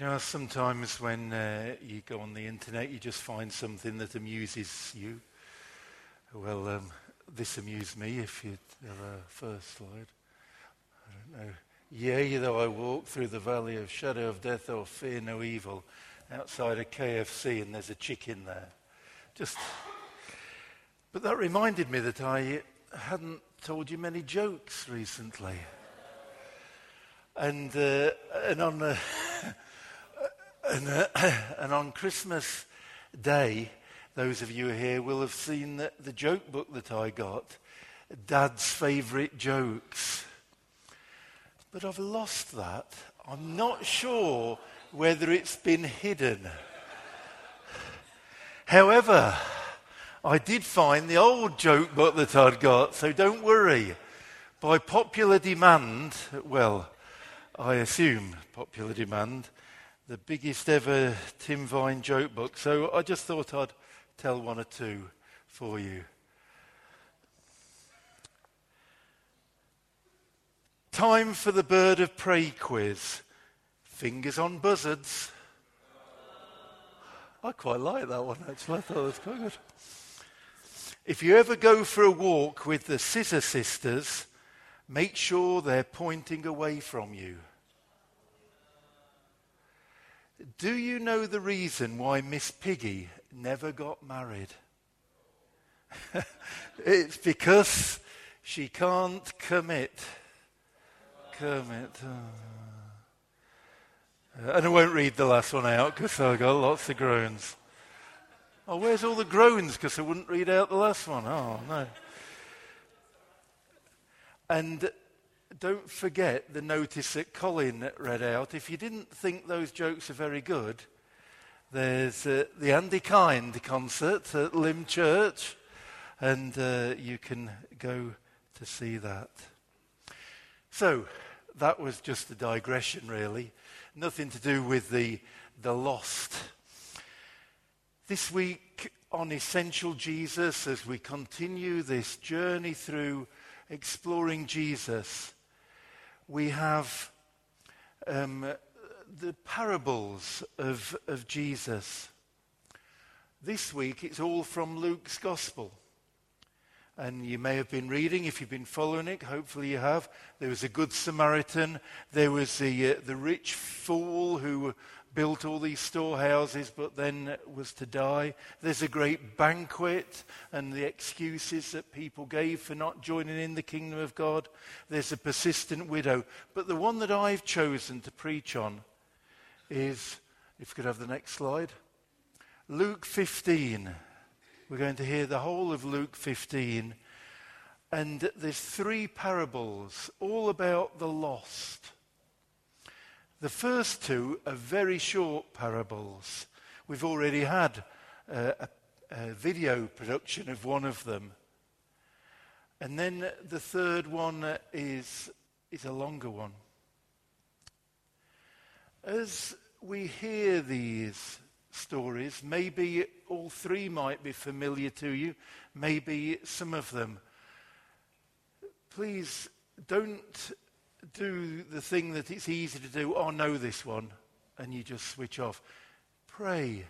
You know, sometimes when uh, you go on the internet, you just find something that amuses you. Well, um, this amused me. If you have a first slide, I don't know. Yea, though I walk through the valley of shadow of death, I'll fear no evil. Outside a KFC, and there's a chicken there. Just, but that reminded me that I hadn't told you many jokes recently. And, uh, and, on, uh, and, uh, and on Christmas Day, those of you here will have seen the, the joke book that I got, Dad's Favourite Jokes. But I've lost that. I'm not sure whether it's been hidden. However, I did find the old joke book that I'd got, so don't worry. By popular demand, well, I assume popular demand, the biggest ever Tim Vine joke book. So I just thought I'd tell one or two for you. Time for the bird of prey quiz. Fingers on buzzards. I quite like that one actually. I thought it was quite good. If you ever go for a walk with the Scissor Sisters, make sure they're pointing away from you. Do you know the reason why Miss Piggy never got married? it's because she can't commit. Commit. Oh. And I won't read the last one out because I've got lots of groans. Oh, where's all the groans? Because I wouldn't read out the last one. Oh, no. And don't forget the notice that Colin read out. If you didn't think those jokes are very good, there's uh, the Andy Kind concert at Lim Church, and uh, you can go to see that. So, that was just a digression, really. Nothing to do with the, the lost this week on Essential Jesus, as we continue this journey through exploring Jesus, we have um, the parables of, of Jesus. This week, it's all from Luke's Gospel. And you may have been reading, if you've been following it, hopefully you have. There was a good Samaritan. There was the, uh, the rich fool who built all these storehouses but then was to die. There's a great banquet and the excuses that people gave for not joining in the kingdom of God. There's a persistent widow. But the one that I've chosen to preach on is, if we could have the next slide, Luke 15. We're going to hear the whole of Luke 15. And there's three parables all about the lost. The first two are very short parables. We've already had uh, a, a video production of one of them. And then the third one is, is a longer one. As we hear these stories, maybe all three might be familiar to you, maybe some of them. Please don't do the thing that it's easy to do, oh, know this one, and you just switch off. Pray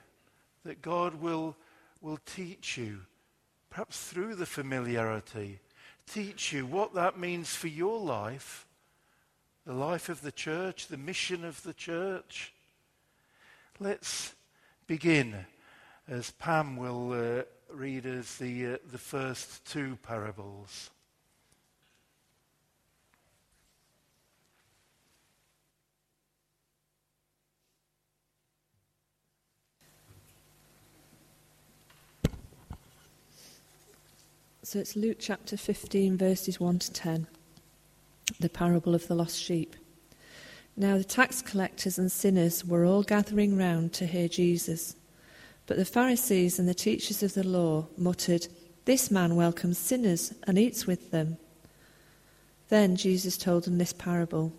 that God will, will teach you, perhaps through the familiarity, teach you what that means for your life, the life of the church, the mission of the church. Let's begin as Pam will uh, read us the, uh, the first two parables. So it's Luke chapter 15, verses 1 to 10, the parable of the lost sheep. Now the tax collectors and sinners were all gathering round to hear Jesus. But the Pharisees and the teachers of the law muttered, This man welcomes sinners and eats with them. Then Jesus told them this parable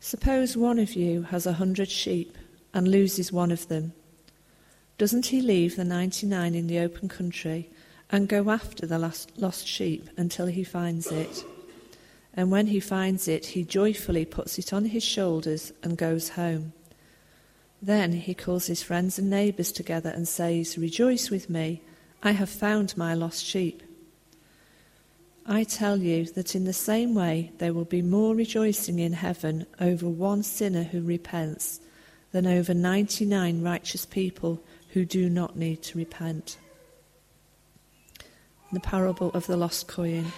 Suppose one of you has a hundred sheep and loses one of them. Doesn't he leave the ninety nine in the open country? And go after the lost, lost sheep until he finds it. And when he finds it, he joyfully puts it on his shoulders and goes home. Then he calls his friends and neighbours together and says, Rejoice with me, I have found my lost sheep. I tell you that in the same way there will be more rejoicing in heaven over one sinner who repents than over 99 righteous people who do not need to repent. The parable of the lost coin.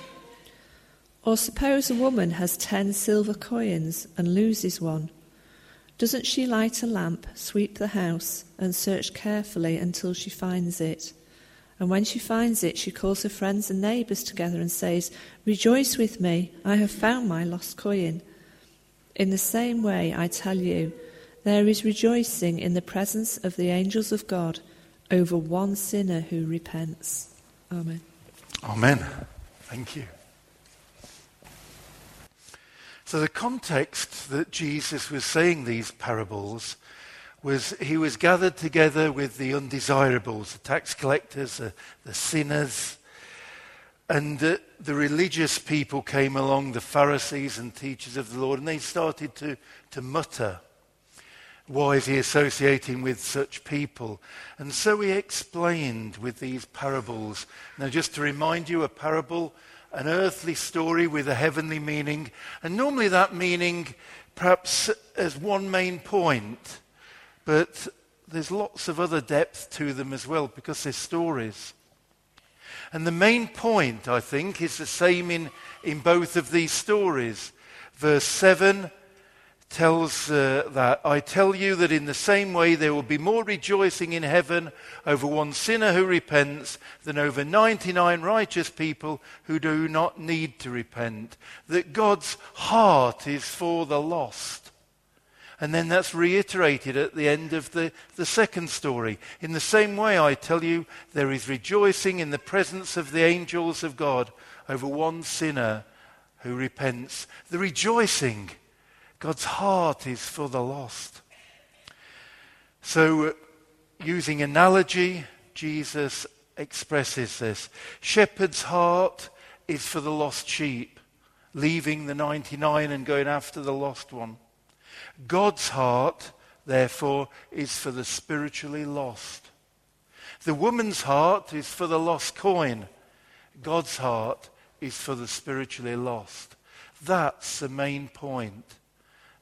Or suppose a woman has 10 silver coins and loses one. Doesn't she light a lamp, sweep the house, and search carefully until she finds it? And when she finds it, she calls her friends and neighbours together and says, Rejoice with me, I have found my lost coin. In the same way, I tell you, there is rejoicing in the presence of the angels of God over one sinner who repents. Amen. Amen. Thank you. So, the context that Jesus was saying these parables was he was gathered together with the undesirables, the tax collectors, the, the sinners, and uh, the religious people came along, the Pharisees and teachers of the Lord, and they started to, to mutter. Why is he associating with such people? And so he explained with these parables. Now, just to remind you, a parable, an earthly story with a heavenly meaning, and normally that meaning perhaps as one main point. But there's lots of other depth to them as well because they're stories. And the main point, I think, is the same in, in both of these stories. Verse 7 tells uh, that I tell you that in the same way there will be more rejoicing in heaven over one sinner who repents than over 99 righteous people who do not need to repent. That God's heart is for the lost. And then that's reiterated at the end of the, the second story. In the same way, I tell you, there is rejoicing in the presence of the angels of God over one sinner who repents. The rejoicing, God's heart is for the lost. So, uh, using analogy, Jesus expresses this. Shepherd's heart is for the lost sheep, leaving the 99 and going after the lost one. God's heart, therefore, is for the spiritually lost. The woman's heart is for the lost coin. God's heart is for the spiritually lost. That's the main point.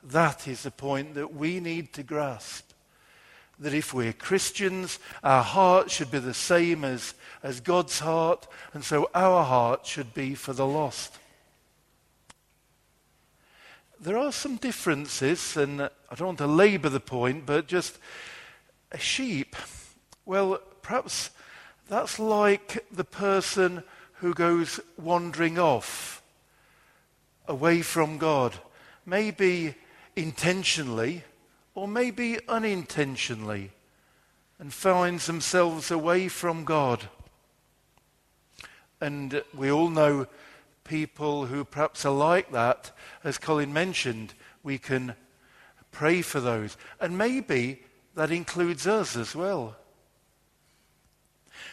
That is the point that we need to grasp. That if we're Christians, our heart should be the same as, as God's heart, and so our heart should be for the lost. There are some differences, and I don't want to labour the point, but just a sheep, well, perhaps that's like the person who goes wandering off away from God, maybe intentionally or maybe unintentionally, and finds themselves away from God. And we all know people who perhaps are like that, as Colin mentioned, we can pray for those. And maybe that includes us as well.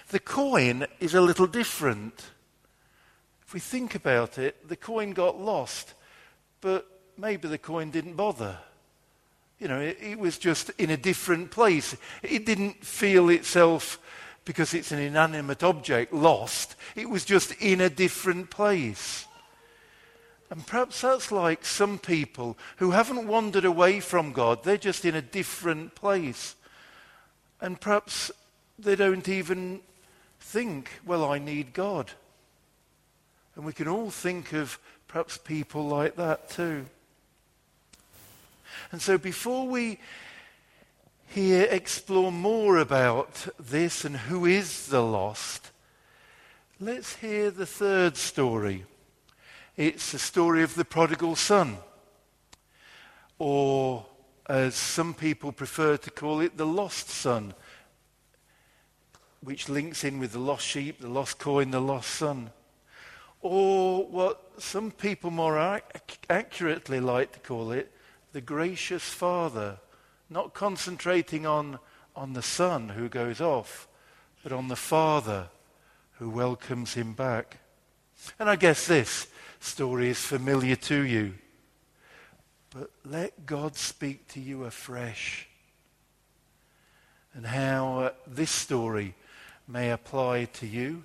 The coin is a little different. If we think about it, the coin got lost, but maybe the coin didn't bother. You know, it, it was just in a different place. It didn't feel itself because it's an inanimate object, lost. It was just in a different place. And perhaps that's like some people who haven't wandered away from God, they're just in a different place. And perhaps they don't even think, well, I need God. And we can all think of perhaps people like that too. And so before we here explore more about this and who is the lost, let's hear the third story. It's the story of the prodigal son, or as some people prefer to call it, the lost son, which links in with the lost sheep, the lost coin, the lost son. Or what some people more ac- accurately like to call it, the gracious father not concentrating on, on the son who goes off, but on the father who welcomes him back. And I guess this story is familiar to you. But let God speak to you afresh. and how uh, this story may apply to you,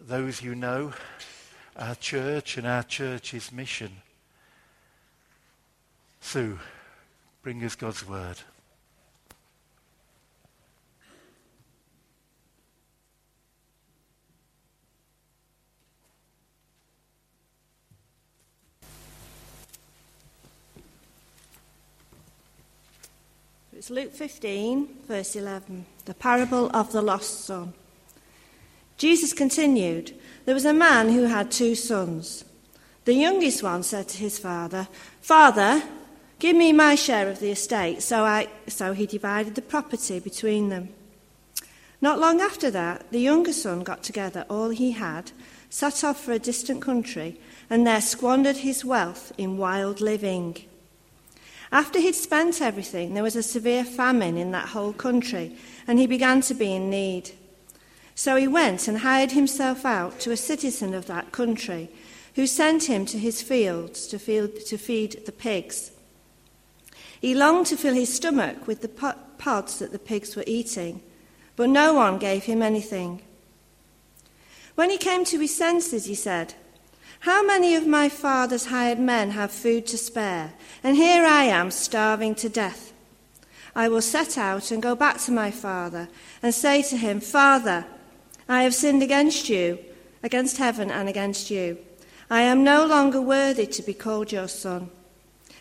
those you know, our church and our church's mission. Sue, bring us God's word. It's Luke 15, verse 11, the parable of the lost son. Jesus continued There was a man who had two sons. The youngest one said to his father, Father, give me my share of the estate. So, I, so he divided the property between them. Not long after that, the younger son got together all he had, set off for a distant country, and there squandered his wealth in wild living. After he'd spent everything, there was a severe famine in that whole country, and he began to be in need. So he went and hired himself out to a citizen of that country, who sent him to his fields to, to feed the pigs. He longed to fill his stomach with the pods that the pigs were eating, but no one gave him anything. When he came to his senses, he said, how many of my father's hired men have food to spare? And here I am starving to death. I will set out and go back to my father and say to him, Father, I have sinned against you, against heaven and against you. I am no longer worthy to be called your son.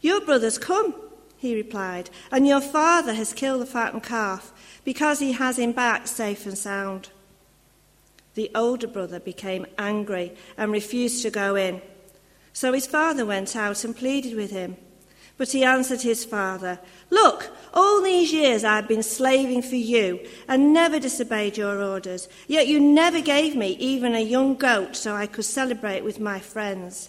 Your brother's come, he replied, and your father has killed the fattened calf because he has him back safe and sound. The older brother became angry and refused to go in. So his father went out and pleaded with him. But he answered his father, Look, all these years I've been slaving for you and never disobeyed your orders, yet you never gave me even a young goat so I could celebrate with my friends.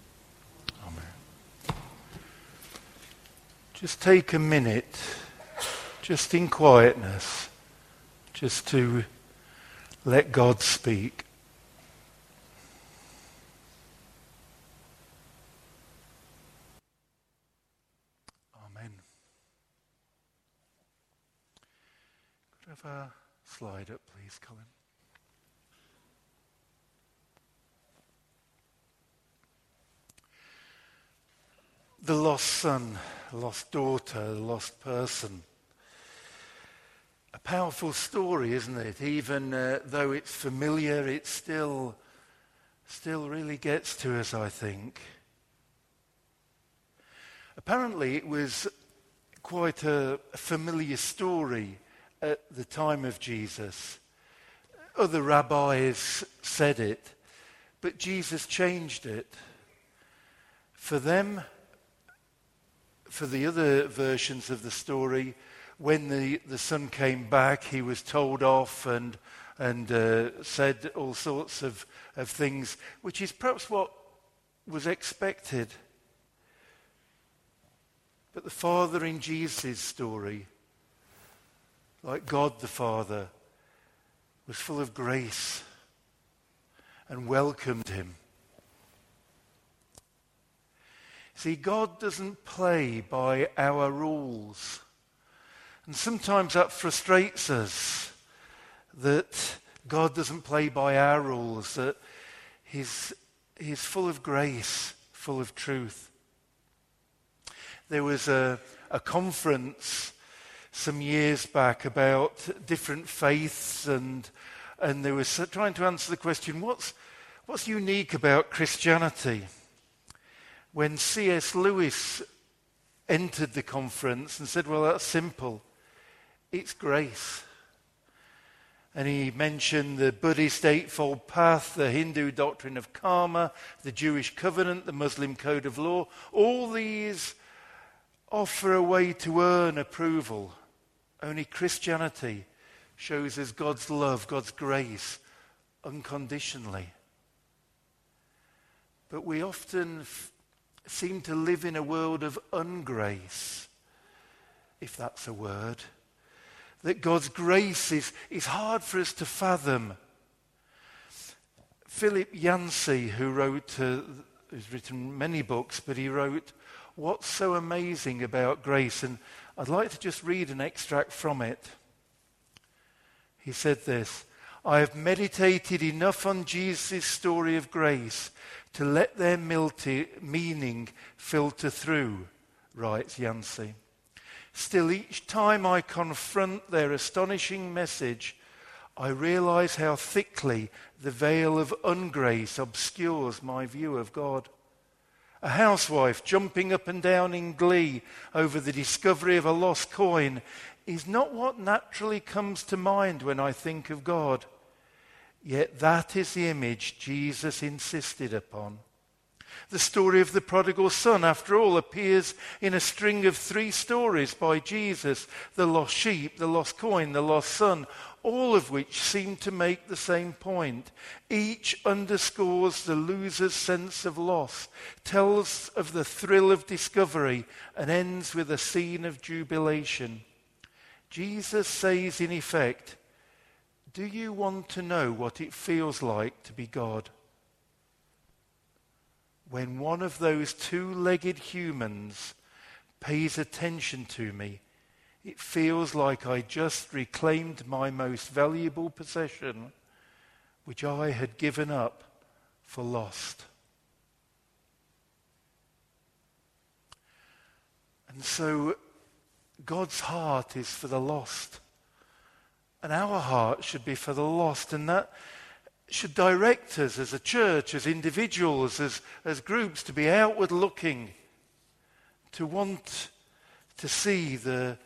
Just take a minute, just in quietness, just to let God speak. Amen. Could I have a slide up, please, Colin? The lost son, lost daughter, lost person. A powerful story, isn't it? Even uh, though it's familiar, it still, still really gets to us, I think. Apparently, it was quite a familiar story at the time of Jesus. Other rabbis said it, but Jesus changed it. For them, for the other versions of the story, when the, the son came back, he was told off and, and uh, said all sorts of, of things, which is perhaps what was expected. But the father in Jesus' story like God the Father, was full of grace and welcomed him. See, God doesn't play by our rules. And sometimes that frustrates us that God doesn't play by our rules, that He's, he's full of grace, full of truth. There was a, a conference some years back about different faiths, and, and they were trying to answer the question what's, what's unique about Christianity? When C.S. Lewis entered the conference and said, Well, that's simple. It's grace. And he mentioned the Buddhist Eightfold Path, the Hindu doctrine of karma, the Jewish covenant, the Muslim code of law. All these offer a way to earn approval. Only Christianity shows us God's love, God's grace, unconditionally. But we often seem to live in a world of ungrace, if that's a word. That God's grace is, is hard for us to fathom. Philip Yancey, who wrote, uh, who's written many books, but he wrote, What's so amazing about grace? And I'd like to just read an extract from it. He said this I have meditated enough on Jesus' story of grace to let their meaning filter through, writes Yancey. Still, each time I confront their astonishing message, I realize how thickly the veil of ungrace obscures my view of God. A housewife jumping up and down in glee over the discovery of a lost coin is not what naturally comes to mind when I think of God. Yet that is the image Jesus insisted upon. The story of the prodigal son, after all, appears in a string of three stories by Jesus the lost sheep, the lost coin, the lost son, all of which seem to make the same point. Each underscores the loser's sense of loss, tells of the thrill of discovery, and ends with a scene of jubilation. Jesus says, in effect, do you want to know what it feels like to be God? When one of those two legged humans pays attention to me, it feels like I just reclaimed my most valuable possession, which I had given up for lost. And so God's heart is for the lost. And our heart should be for the lost. And that should direct us as a church, as individuals, as, as groups, to be outward looking, to want to see the,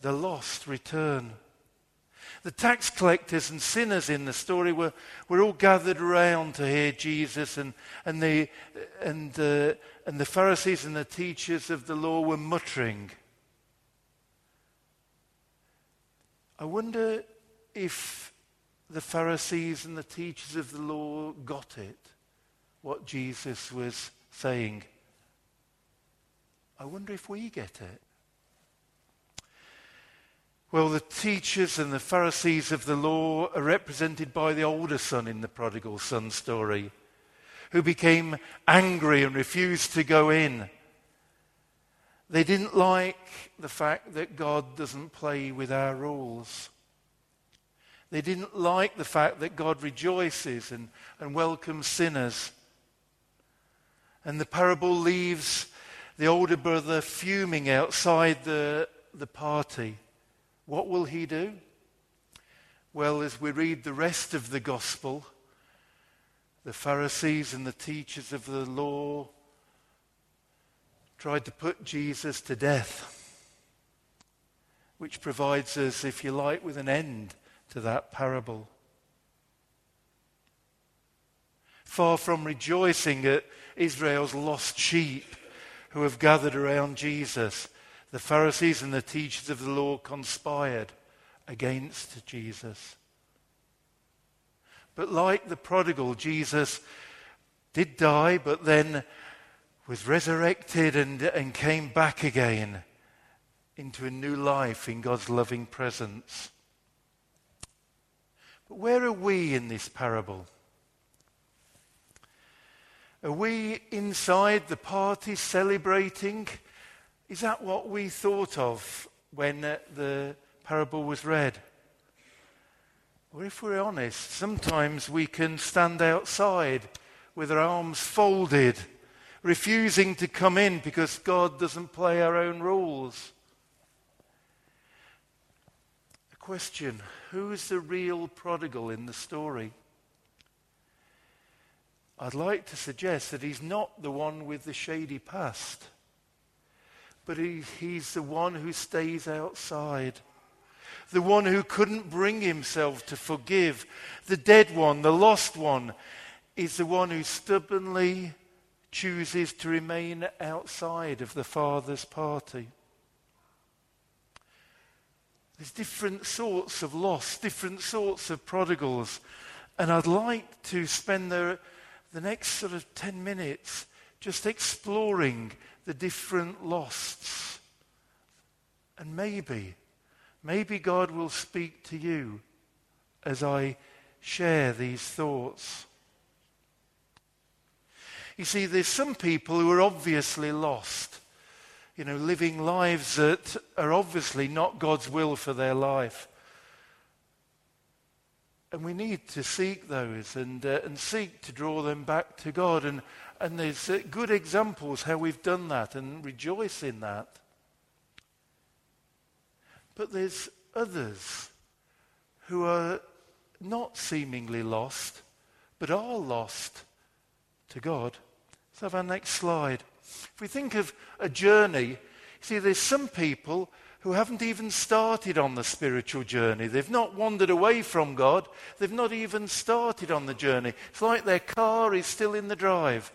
the lost return. The tax collectors and sinners in the story were, were all gathered around to hear Jesus, and, and, the, and, uh, and the Pharisees and the teachers of the law were muttering. I wonder if the Pharisees and the teachers of the law got it, what Jesus was saying. I wonder if we get it. Well, the teachers and the Pharisees of the law are represented by the older son in the prodigal son story, who became angry and refused to go in. They didn't like the fact that God doesn't play with our rules. They didn't like the fact that God rejoices and, and welcomes sinners. And the parable leaves the older brother fuming outside the, the party. What will he do? Well, as we read the rest of the gospel, the Pharisees and the teachers of the law tried to put Jesus to death, which provides us, if you like, with an end to that parable. Far from rejoicing at Israel's lost sheep who have gathered around Jesus, the Pharisees and the teachers of the law conspired against Jesus. But like the prodigal, Jesus did die, but then was resurrected and, and came back again into a new life in God's loving presence. But where are we in this parable? Are we inside the party celebrating? Is that what we thought of when the parable was read? Or if we're honest, sometimes we can stand outside with our arms folded, refusing to come in because God doesn't play our own rules. A question Who is the real prodigal in the story? I'd like to suggest that he's not the one with the shady past, but he, he's the one who stays outside the one who couldn't bring himself to forgive, the dead one, the lost one, is the one who stubbornly chooses to remain outside of the Father's party. There's different sorts of loss, different sorts of prodigals. And I'd like to spend the, the next sort of 10 minutes just exploring the different losts. And maybe Maybe God will speak to you as I share these thoughts. You see, there's some people who are obviously lost, you know, living lives that are obviously not God's will for their life. And we need to seek those and, uh, and seek to draw them back to God. And, and there's uh, good examples how we've done that and rejoice in that. But there's others who are not seemingly lost, but are lost to God. Let's have our next slide. If we think of a journey, see, there's some people who haven't even started on the spiritual journey. They've not wandered away from God. They've not even started on the journey. It's like their car is still in the drive.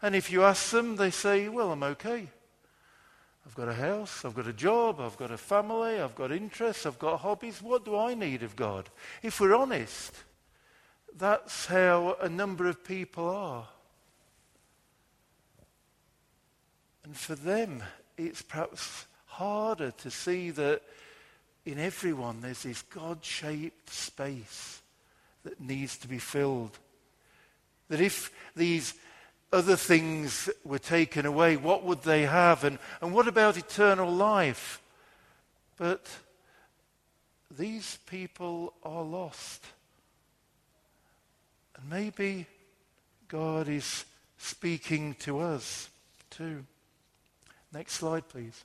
And if you ask them, they say, Well, I'm okay. I've got a house, I've got a job, I've got a family, I've got interests, I've got hobbies. What do I need of God? If we're honest, that's how a number of people are. And for them, it's perhaps harder to see that in everyone there's this God shaped space that needs to be filled. That if these other things were taken away, what would they have? And, and what about eternal life? But these people are lost. And maybe God is speaking to us too. Next slide, please.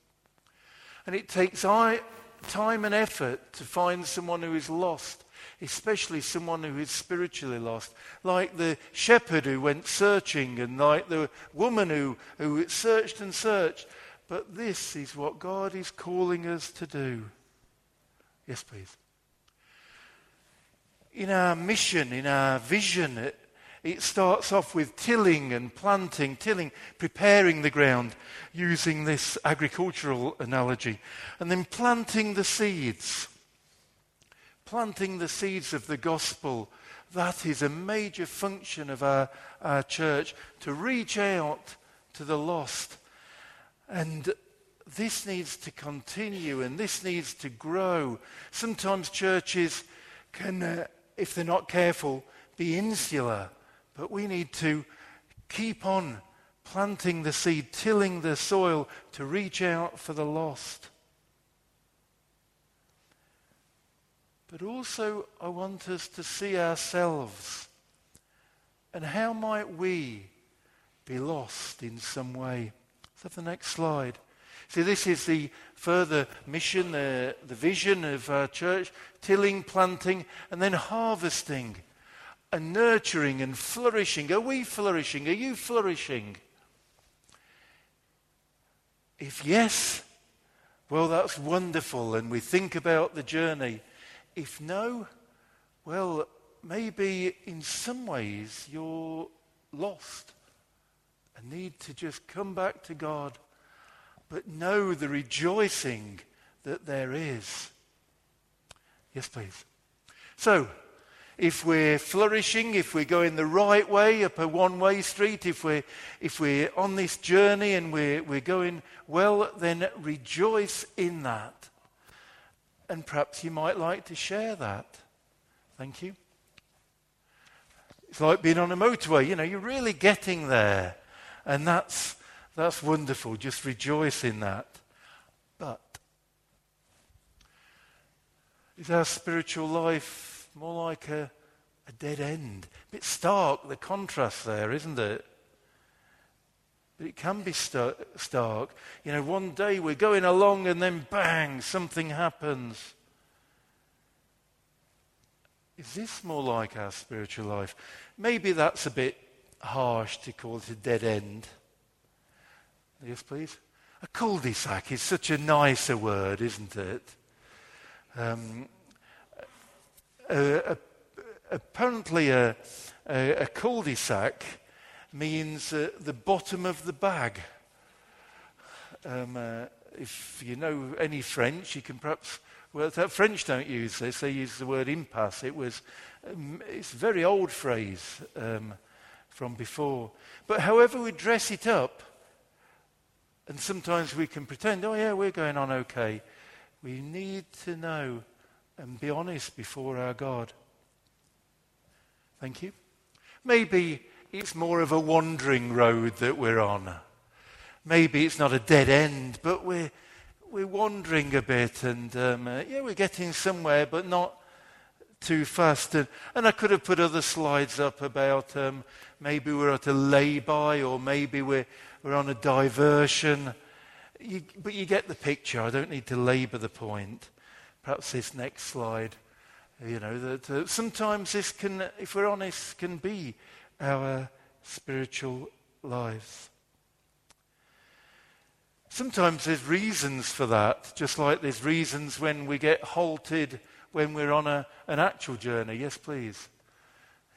And it takes time and effort to find someone who is lost especially someone who is spiritually lost, like the shepherd who went searching and like the woman who, who searched and searched. But this is what God is calling us to do. Yes, please. In our mission, in our vision, it, it starts off with tilling and planting, tilling, preparing the ground, using this agricultural analogy, and then planting the seeds planting the seeds of the gospel. That is a major function of our, our church to reach out to the lost. And this needs to continue and this needs to grow. Sometimes churches can, uh, if they're not careful, be insular, but we need to keep on planting the seed, tilling the soil to reach out for the lost. But also, I want us to see ourselves. And how might we be lost in some way? Let's have the next slide. See, this is the further mission, uh, the vision of our church tilling, planting, and then harvesting nurturing and flourishing. Are we flourishing? Are you flourishing? If yes, well, that's wonderful. And we think about the journey. If no, well, maybe in some ways you're lost and need to just come back to God, but know the rejoicing that there is. Yes, please. So, if we're flourishing, if we're going the right way up a one way street, if we're, if we're on this journey and we're, we're going well, then rejoice in that. And perhaps you might like to share that. Thank you. It's like being on a motorway. You know, you're really getting there. And that's, that's wonderful. Just rejoice in that. But is our spiritual life more like a, a dead end? A bit stark, the contrast there, isn't it? But it can be stark. You know, one day we're going along and then bang, something happens. Is this more like our spiritual life? Maybe that's a bit harsh to call it a dead end. Yes, please. A cul-de-sac is such a nicer word, isn't it? Um, apparently, a, a, a cul-de-sac means uh, the bottom of the bag. Um, uh, if you know any French, you can perhaps. Well, French don't use this. They use the word impasse. It was. Um, it's a very old phrase um, from before. But however we dress it up, and sometimes we can pretend, oh yeah, we're going on okay. We need to know and be honest before our God. Thank you. Maybe it's more of a wandering road that we're on. Maybe it's not a dead end, but we're, we're wandering a bit and um, uh, yeah, we're getting somewhere, but not too fast. And, and I could have put other slides up about um, maybe we're at a lay-by or maybe we're, we're on a diversion. You, but you get the picture. I don't need to labour the point. Perhaps this next slide. You know, that uh, sometimes this can, if we're honest, can be our spiritual lives. Sometimes there's reasons for that, just like there's reasons when we get halted when we're on a, an actual journey. Yes, please.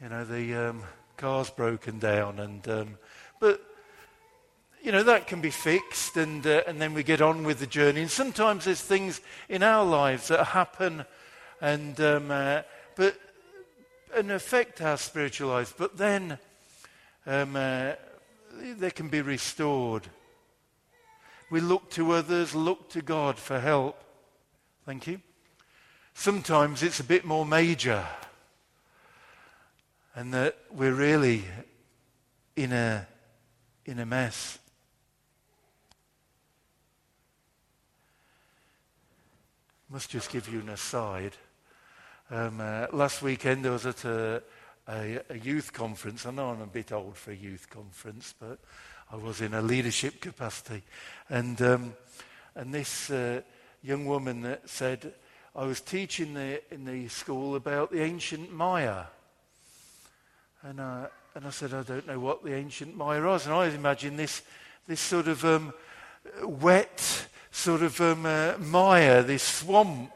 You know, the um, car's broken down, and um, but you know that can be fixed, and uh, and then we get on with the journey. And sometimes there's things in our lives that happen, and um, uh, but and affect our spiritual lives, but then um, uh, they can be restored. We look to others, look to God for help. Thank you. Sometimes it's a bit more major, and that we're really in a, in a mess. Must just give you an aside. Um, uh, last weekend I was at a, a, a, youth conference. I know I'm a bit old for a youth conference, but I was in a leadership capacity. And, um, and this uh, young woman said, I was teaching the, in the school about the ancient Maya. And, uh, and I said, I don't know what the ancient Maya was. And I imagine this, this sort of um, wet sort of um, uh, mire, this swamp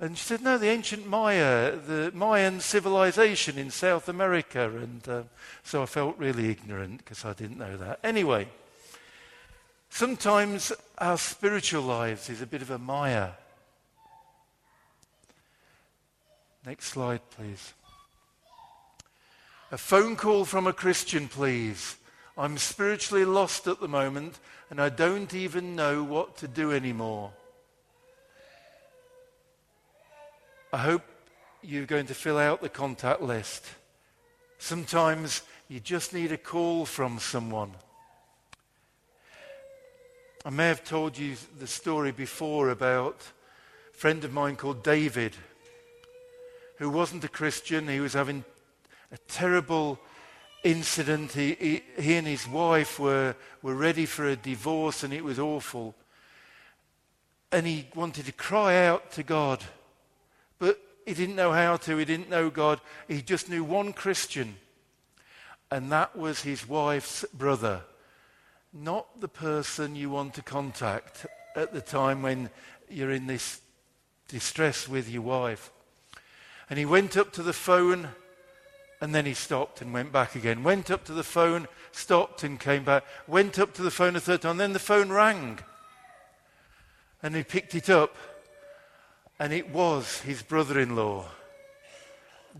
and she said, no, the ancient Maya, the Mayan civilization in South America. And uh, so I felt really ignorant because I didn't know that. Anyway, sometimes our spiritual lives is a bit of a Maya. Next slide, please. A phone call from a Christian, please. I'm spiritually lost at the moment and I don't even know what to do anymore. I hope you're going to fill out the contact list. Sometimes you just need a call from someone. I may have told you the story before about a friend of mine called David, who wasn't a Christian. He was having a terrible incident. He, he, he and his wife were, were ready for a divorce, and it was awful. And he wanted to cry out to God. But he didn't know how to, he didn't know God. He just knew one Christian, and that was his wife's brother. Not the person you want to contact at the time when you're in this distress with your wife. And he went up to the phone and then he stopped and went back again. Went up to the phone, stopped and came back. Went up to the phone a third time. Then the phone rang. And he picked it up and it was his brother in law.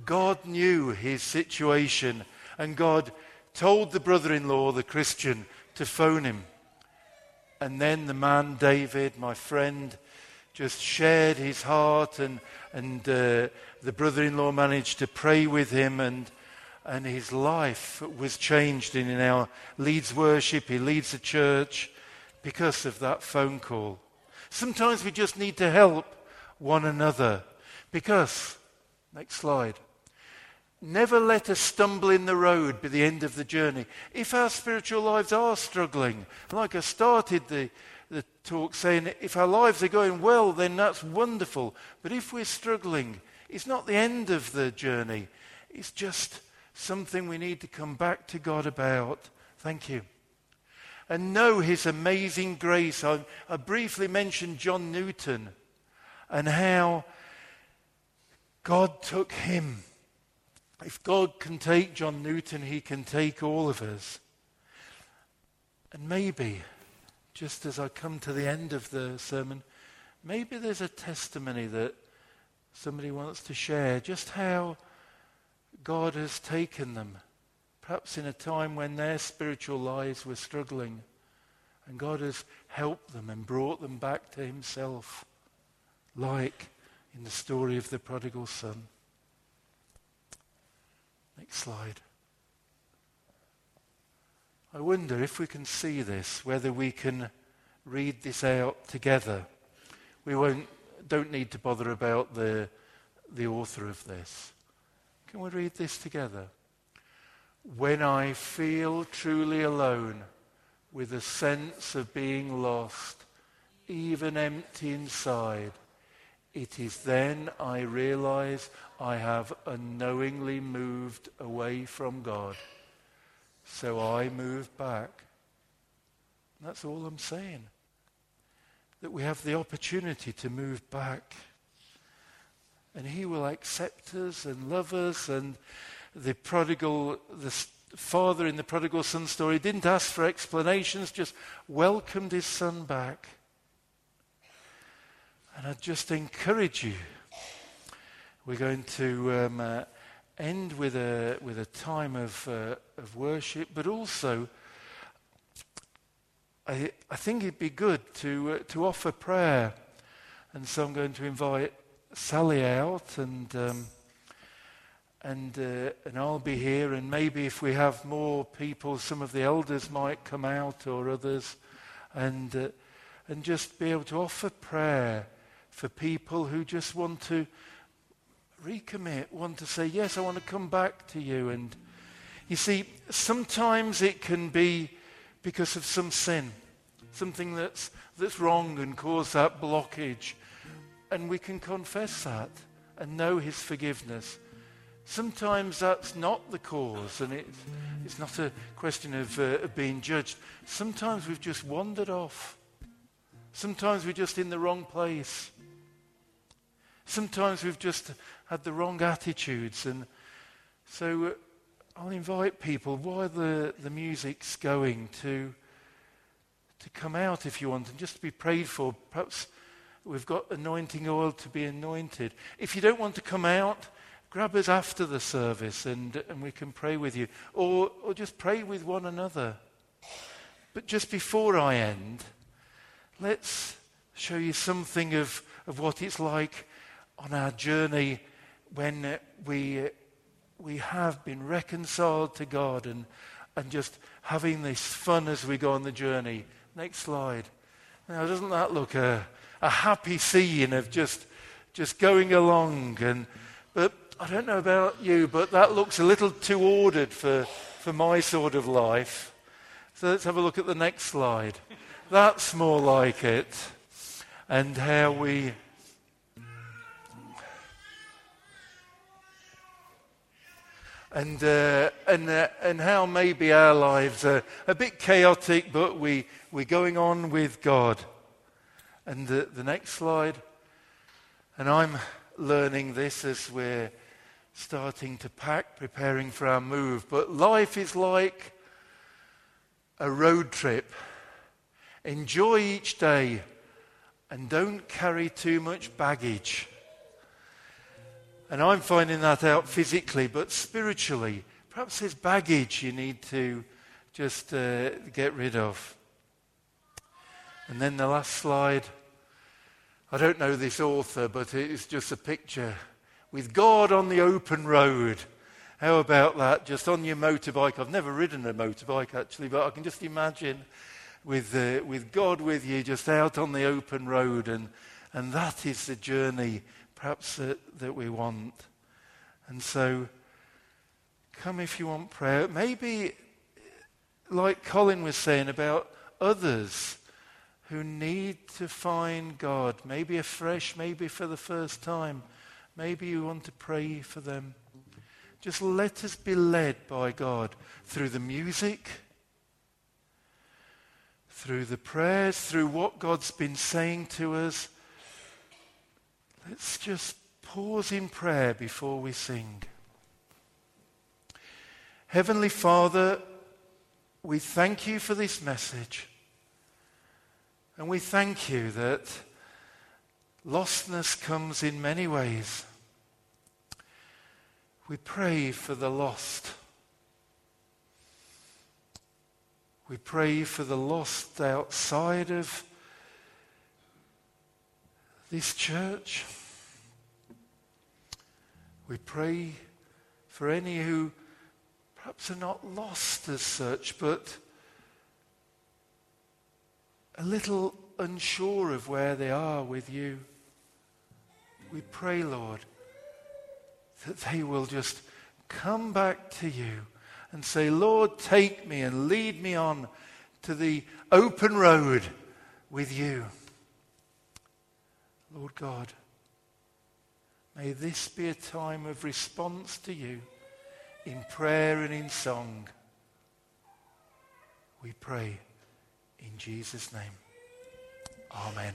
God knew his situation, and God told the brother in law, the Christian, to phone him. And then the man, David, my friend, just shared his heart, and, and uh, the brother in law managed to pray with him, and, and his life was changed. And in our leads worship, he leads the church because of that phone call. Sometimes we just need to help one another because, next slide, never let us stumble in the road by the end of the journey. If our spiritual lives are struggling, like I started the, the talk saying, if our lives are going well, then that's wonderful. But if we're struggling, it's not the end of the journey. It's just something we need to come back to God about. Thank you. And know His amazing grace. I, I briefly mentioned John Newton and how God took him. If God can take John Newton, He can take all of us. And maybe, just as I come to the end of the sermon, maybe there's a testimony that somebody wants to share just how God has taken them, perhaps in a time when their spiritual lives were struggling, and God has helped them and brought them back to Himself, like in the story of the prodigal son. Next slide. I wonder if we can see this, whether we can read this out together. We won't, don't need to bother about the, the author of this. Can we read this together? When I feel truly alone, with a sense of being lost, even empty inside, it is then I realize I have unknowingly moved away from God. So I move back. That's all I'm saying. That we have the opportunity to move back. And He will accept us and love us. And the prodigal, the father in the prodigal son story didn't ask for explanations, just welcomed his son back. And I just encourage you. We're going to um, uh, end with a, with a time of, uh, of worship, but also I, I think it'd be good to, uh, to offer prayer. And so I'm going to invite Sally out, and, um, and, uh, and I'll be here. And maybe if we have more people, some of the elders might come out or others, and, uh, and just be able to offer prayer for people who just want to recommit, want to say, Yes, I want to come back to you. And you see, sometimes it can be because of some sin, something that's, that's wrong and caused that blockage. And we can confess that and know His forgiveness. Sometimes that's not the cause, and it's, it's not a question of, uh, of being judged. Sometimes we've just wandered off. Sometimes we're just in the wrong place. Sometimes we've just had the wrong attitudes. And so uh, I'll invite people while the, the music's going to, to come out if you want and just to be prayed for. Perhaps we've got anointing oil to be anointed. If you don't want to come out, grab us after the service and, and we can pray with you. Or, or just pray with one another. But just before I end, let's show you something of, of what it's like on our journey when we, we have been reconciled to God and, and just having this fun as we go on the journey. Next slide. Now, doesn't that look a, a happy scene of just, just going along? And, but I don't know about you, but that looks a little too ordered for, for my sort of life. So let's have a look at the next slide. That's more like it. And how we and, uh, and, uh, and how maybe our lives are a bit chaotic, but we, we're going on with God. And the, the next slide. And I'm learning this as we're starting to pack, preparing for our move. But life is like a road trip. Enjoy each day and don't carry too much baggage. And I'm finding that out physically, but spiritually, perhaps there's baggage you need to just uh, get rid of. And then the last slide. I don't know this author, but it's just a picture with God on the open road. How about that? Just on your motorbike. I've never ridden a motorbike actually, but I can just imagine with, uh, with God with you, just out on the open road. And, and that is the journey perhaps that, that we want. And so, come if you want prayer. Maybe, like Colin was saying about others who need to find God, maybe afresh, maybe for the first time. Maybe you want to pray for them. Just let us be led by God through the music, through the prayers, through what God's been saying to us. Let's just pause in prayer before we sing. Heavenly Father, we thank you for this message. And we thank you that lostness comes in many ways. We pray for the lost. We pray for the lost outside of this church. We pray for any who perhaps are not lost as such, but a little unsure of where they are with you. We pray, Lord, that they will just come back to you and say, Lord, take me and lead me on to the open road with you. Lord God, may this be a time of response to you in prayer and in song. We pray in Jesus' name. Amen.